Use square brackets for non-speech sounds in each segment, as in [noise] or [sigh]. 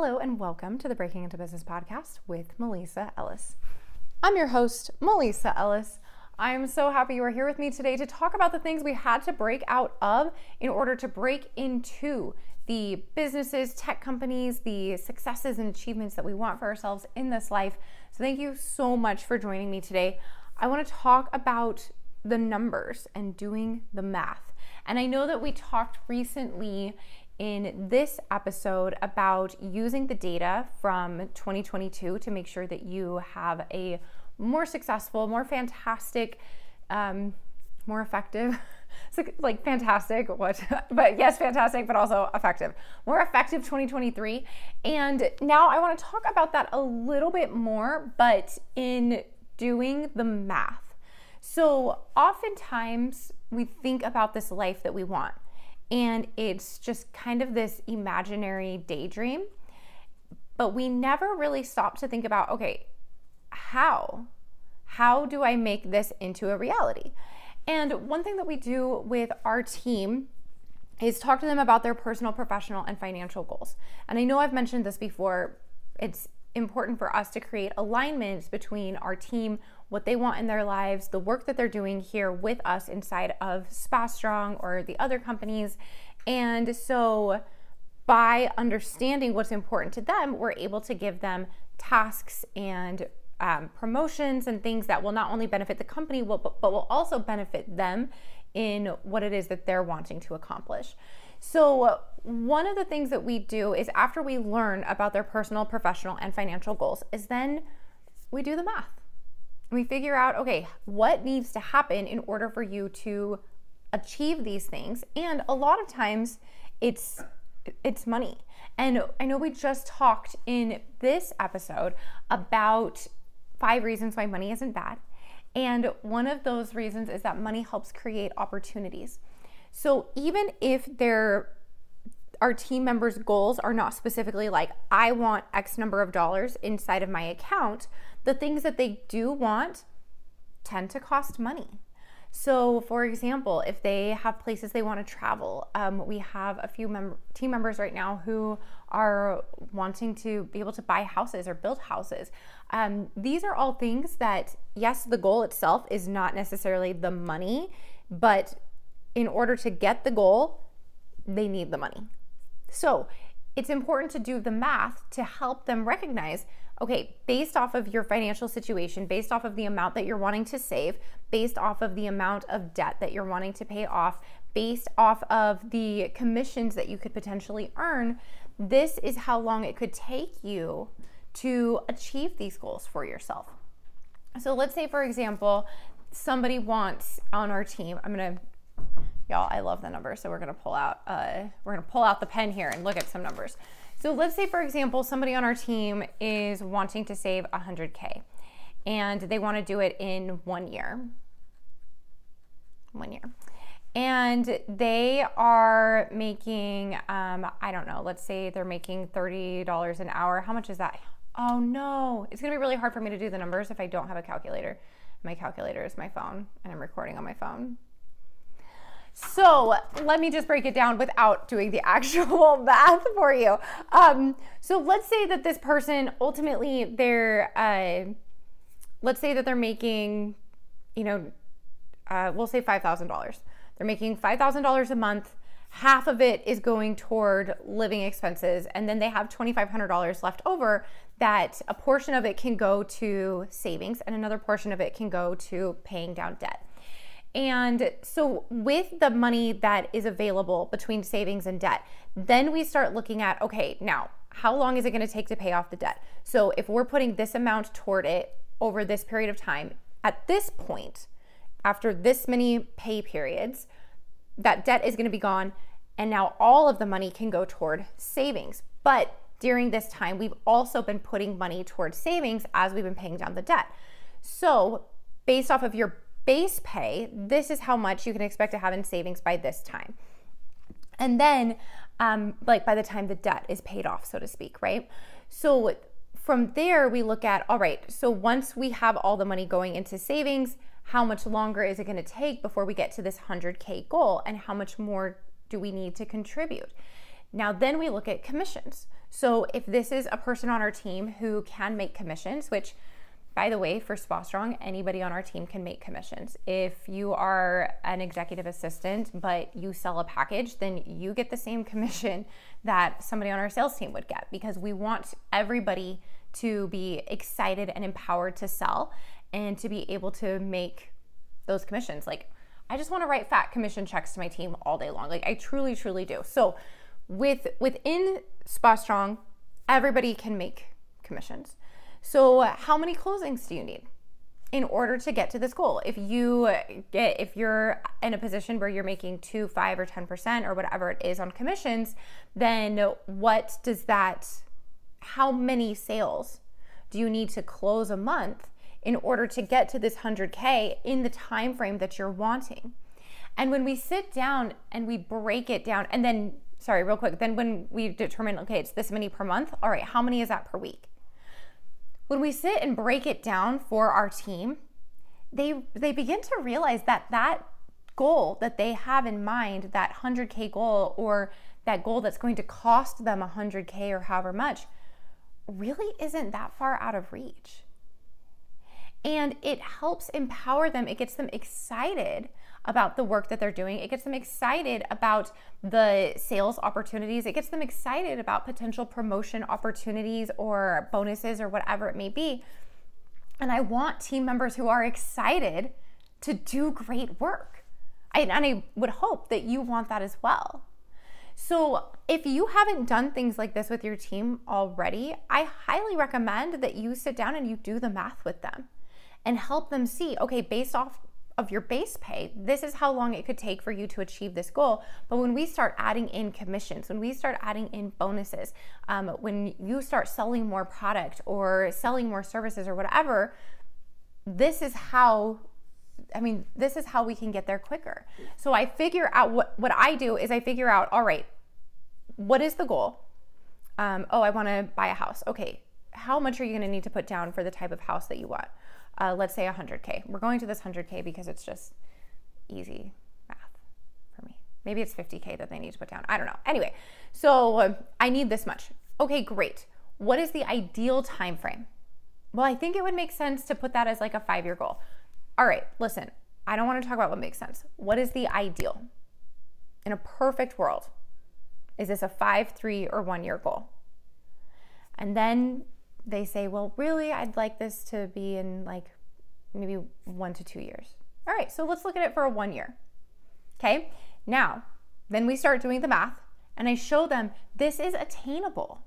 Hello, and welcome to the Breaking Into Business podcast with M'Lisa Ellis. I'm your host, M'Lisa Ellis. I am so happy you are here with me today to talk about the things we had to break out of in order to break into the businesses, tech companies, the successes and achievements that we want for ourselves in this life. So, thank you so much for joining me today. I want to talk about the numbers and doing the math. And I know that we talked recently in this episode about using the data from 2022 to make sure that you have a more successful, more fantastic, um, more effective. [laughs] like fantastic what [laughs] but yes fantastic but also effective more effective 2023 and now i want to talk about that a little bit more but in doing the math so oftentimes we think about this life that we want and it's just kind of this imaginary daydream. But we never really stop to think about okay, how? How do I make this into a reality? And one thing that we do with our team is talk to them about their personal, professional, and financial goals. And I know I've mentioned this before. It's important for us to create alignment between our team, what they want in their lives, the work that they're doing here with us inside of Spa Strong or the other companies. And so by understanding what's important to them, we're able to give them tasks and um, promotions and things that will not only benefit the company, but, but will also benefit them in what it is that they're wanting to accomplish. So, one of the things that we do is after we learn about their personal, professional, and financial goals, is then we do the math. We figure out, okay, what needs to happen in order for you to achieve these things. And a lot of times it's it's money. And I know we just talked in this episode about five reasons why money isn't bad. And one of those reasons is that money helps create opportunities. So even if their our team members' goals are not specifically like, I want X number of dollars inside of my account, the things that they do want tend to cost money. So, for example, if they have places they want to travel, um, we have a few mem- team members right now who are wanting to be able to buy houses or build houses. Um, these are all things that, yes, the goal itself is not necessarily the money, but in order to get the goal, they need the money. So it's important to do the math to help them recognize okay, based off of your financial situation, based off of the amount that you're wanting to save, based off of the amount of debt that you're wanting to pay off, based off of the commissions that you could potentially earn, this is how long it could take you to achieve these goals for yourself. So let's say, for example, somebody wants on our team, I'm gonna y'all i love the numbers so we're going to pull out uh, we're to pull out the pen here and look at some numbers. So let's say for example somebody on our team is wanting to save 100k and they want to do it in one year. One year. And they are making um, i don't know let's say they're making $30 an hour. How much is that? Oh no. It's going to be really hard for me to do the numbers if i don't have a calculator. My calculator is my phone and i'm recording on my phone so let me just break it down without doing the [laughs] actual math for you. Um, so let's say that this person ultimately they're uh, let's say that they're making, you know, uh, we'll say five thousand dollars. They're making five thousand dollars a month. Half of it is going toward living expenses, and then they have twenty five hundred dollars left over. That a portion of it can go to savings, and another portion of it can go to paying down debt. And so, with the money that is available between savings and debt, then we start looking at okay, now how long is it going to take to pay off the debt? So, if we're putting this amount toward it over this period of time, at this point, after this many pay periods, that debt is going to be gone. And now all of the money can go toward savings. But during this time, we've also been putting money towards savings as we've been paying down the debt. So, based off of your base pay, this is how much you can expect to have in savings by this time. And then, um, like by the time the debt is paid off, so to speak, right? So from there, we look at all right, so once we have all the money going into savings, how much longer is it going to take before we get to this 100K goal? And how much more do we need to contribute? Now, then we look at commissions. So, if this is a person on our team who can make commissions, which by the way, for Spa Strong, anybody on our team can make commissions. If you are an executive assistant, but you sell a package, then you get the same commission [laughs] that somebody on our sales team would get because we want everybody to be excited and empowered to sell and to be able to make those commissions. Like, I just want to write fat commission checks to my team all day long. Like, I truly, truly do. So, with within Spa Strong, everybody can make commissions. So, how many closings do you need? in order to get to this goal. If you get if you're in a position where you're making 2, 5 or 10% or whatever it is on commissions, then what does that how many sales do you need to close a month in order to get to this 100k in the time frame that you're wanting? And when we sit down and we break it down and then sorry, real quick, then when we determine okay, it's this many per month, all right, how many is that per week? When we sit and break it down for our team, they they begin to realize that that goal that they have in mind, that 100k goal or that goal that's going to cost them 100k or however much, really isn't that far out of reach. And it helps empower them, it gets them excited about the work that they're doing. It gets them excited about the sales opportunities. It gets them excited about potential promotion opportunities or bonuses or whatever it may be. And I want team members who are excited to do great work. I, and I would hope that you want that as well. So, if you haven't done things like this with your team already, I highly recommend that you sit down and you do the math with them and help them see okay, based off of your base pay. This is how long it could take for you to achieve this goal. But when we start adding in commissions, when we start adding in bonuses, um, when you start selling more product or selling more services or whatever, this is how I mean, this is how we can get there quicker. So I figure out what what I do is I figure out, all right, what is the goal? Um, oh, I want to buy a house. Okay, how much are you going to need to put down for the type of house that you want? uh, let's say 100K. We're going to this 100K because it's just easy math for me. Maybe it's 50K that they need to put down. I don't know. Anyway, so uh, I need this much. Okay, great. What is the ideal time frame? Well, I think it would make sense to put that as like a five year goal. All right, listen, I don't want to talk about what makes sense. What is the ideal? In a perfect world, is this a five, three, or one year goal? And then they say, well, really, I'd like this to be in like maybe one to two years. All right, so let's look at it for a one year. Okay, now then we start doing the math and I show them this is attainable.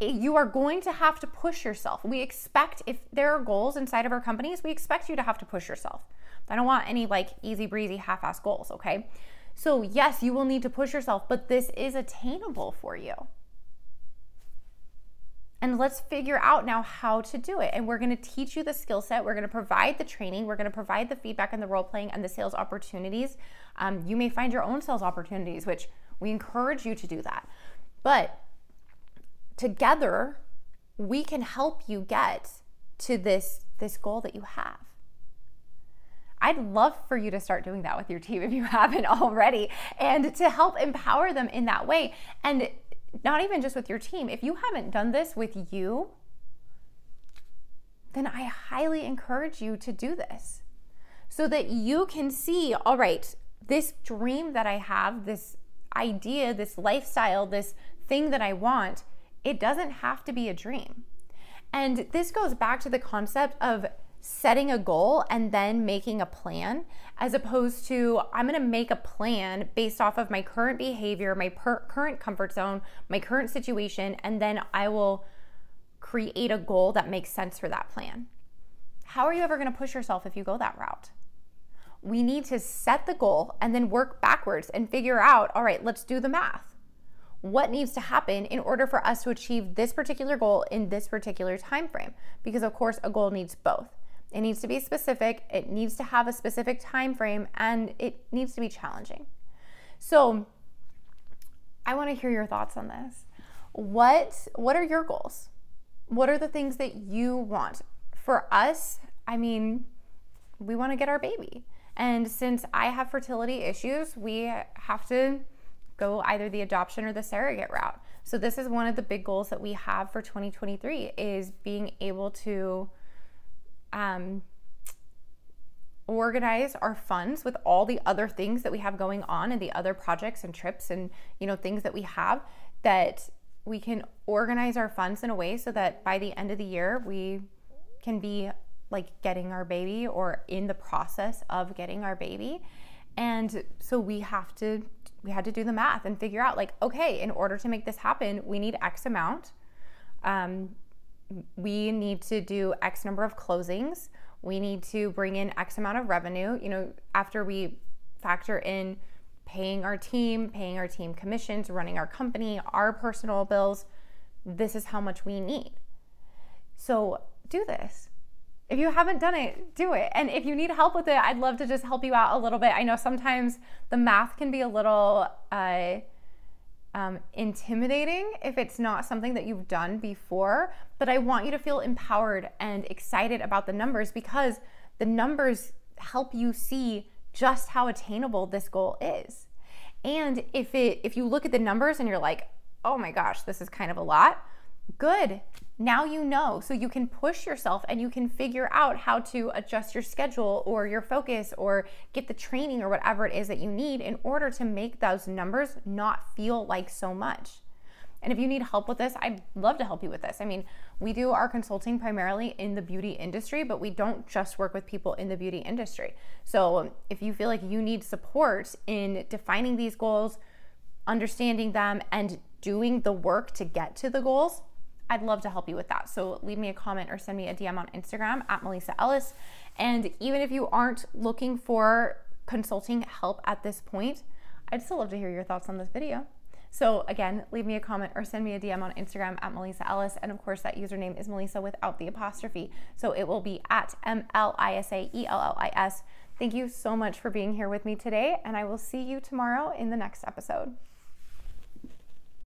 You are going to have to push yourself. We expect, if there are goals inside of our companies, we expect you to have to push yourself. I don't want any like easy breezy half ass goals, okay? So, yes, you will need to push yourself, but this is attainable for you. And let's figure out now how to do it. And we're going to teach you the skill set. We're going to provide the training. We're going to provide the feedback and the role playing and the sales opportunities. Um, you may find your own sales opportunities, which we encourage you to do that. But together, we can help you get to this, this goal that you have. I'd love for you to start doing that with your team if you [laughs] haven't already and to help empower them in that way. And not even just with your team, if you haven't done this with you, then I highly encourage you to do this so that you can see all right, this dream that I have, this idea, this lifestyle, this thing that I want, it doesn't have to be a dream. And this goes back to the concept of setting a goal and then making a plan as opposed to I'm going to make a plan based off of my current behavior, my per- current comfort zone, my current situation, and then I will create a goal that makes sense for that plan. How are you ever going to push yourself if you go that route? We need to set the goal and then work backwards and figure out all right, let's do the math. What needs to happen in order for us to achieve this particular goal in this particular time frame? Because of course, a goal needs both. It needs to be specific, it needs to have a specific time frame, and it needs to be challenging. So, I want to hear your thoughts on this. What what are your goals? What are the things that you want? For us, I mean, we want to get our baby. And since I have fertility issues, we have to go either the adoption or the surrogate route. So this is one of the big goals that we have for 2023 is being able to um, organize our funds with all the other things that we have going on and the other projects and trips and you know things that we have that we can organize our funds in a way so that by the end of the year we can be like getting our baby or in the process of getting our baby. And so we have to we had to do the math and figure out like okay in order to make this happen we need x amount. Um, we need to do x number of closings we need to bring in x amount of revenue you know after we factor in paying our team paying our team commissions running our company our personal bills this is how much we need so do this if you haven't done it, do it. And if you need help with it, I'd love to just help you out a little bit. I know sometimes the math can be a little uh, um, intimidating if it's not something that you've done before, but I want you to feel empowered and excited about the numbers because the numbers help you see just how attainable this goal is. And if it if you look at the numbers and you're like, "Oh my gosh, this is kind of a lot." Good. Now you know. So you can push yourself and you can figure out how to adjust your schedule or your focus or get the training or whatever it is that you need in order to make those numbers not feel like so much. And if you need help with this, I'd love to help you with this. I mean, we do our consulting primarily in the beauty industry, but we don't just work with people in the beauty industry. So if you feel like you need support in defining these goals, understanding them, and doing the work to get to the goals, I'd love to help you with that. So leave me a comment or send me a DM on Instagram at M'Lisa Ellis. And even if you aren't looking for consulting help at this point, I'd still love to hear your thoughts on this video. So again, leave me a comment or send me a DM on Instagram at M'Lisa Ellis. And of course, that username is M'Lisa without the apostrophe. So it will be at M L I S A E L L I S. Thank you so much for being here with me today, and I will see you tomorrow in the next episode.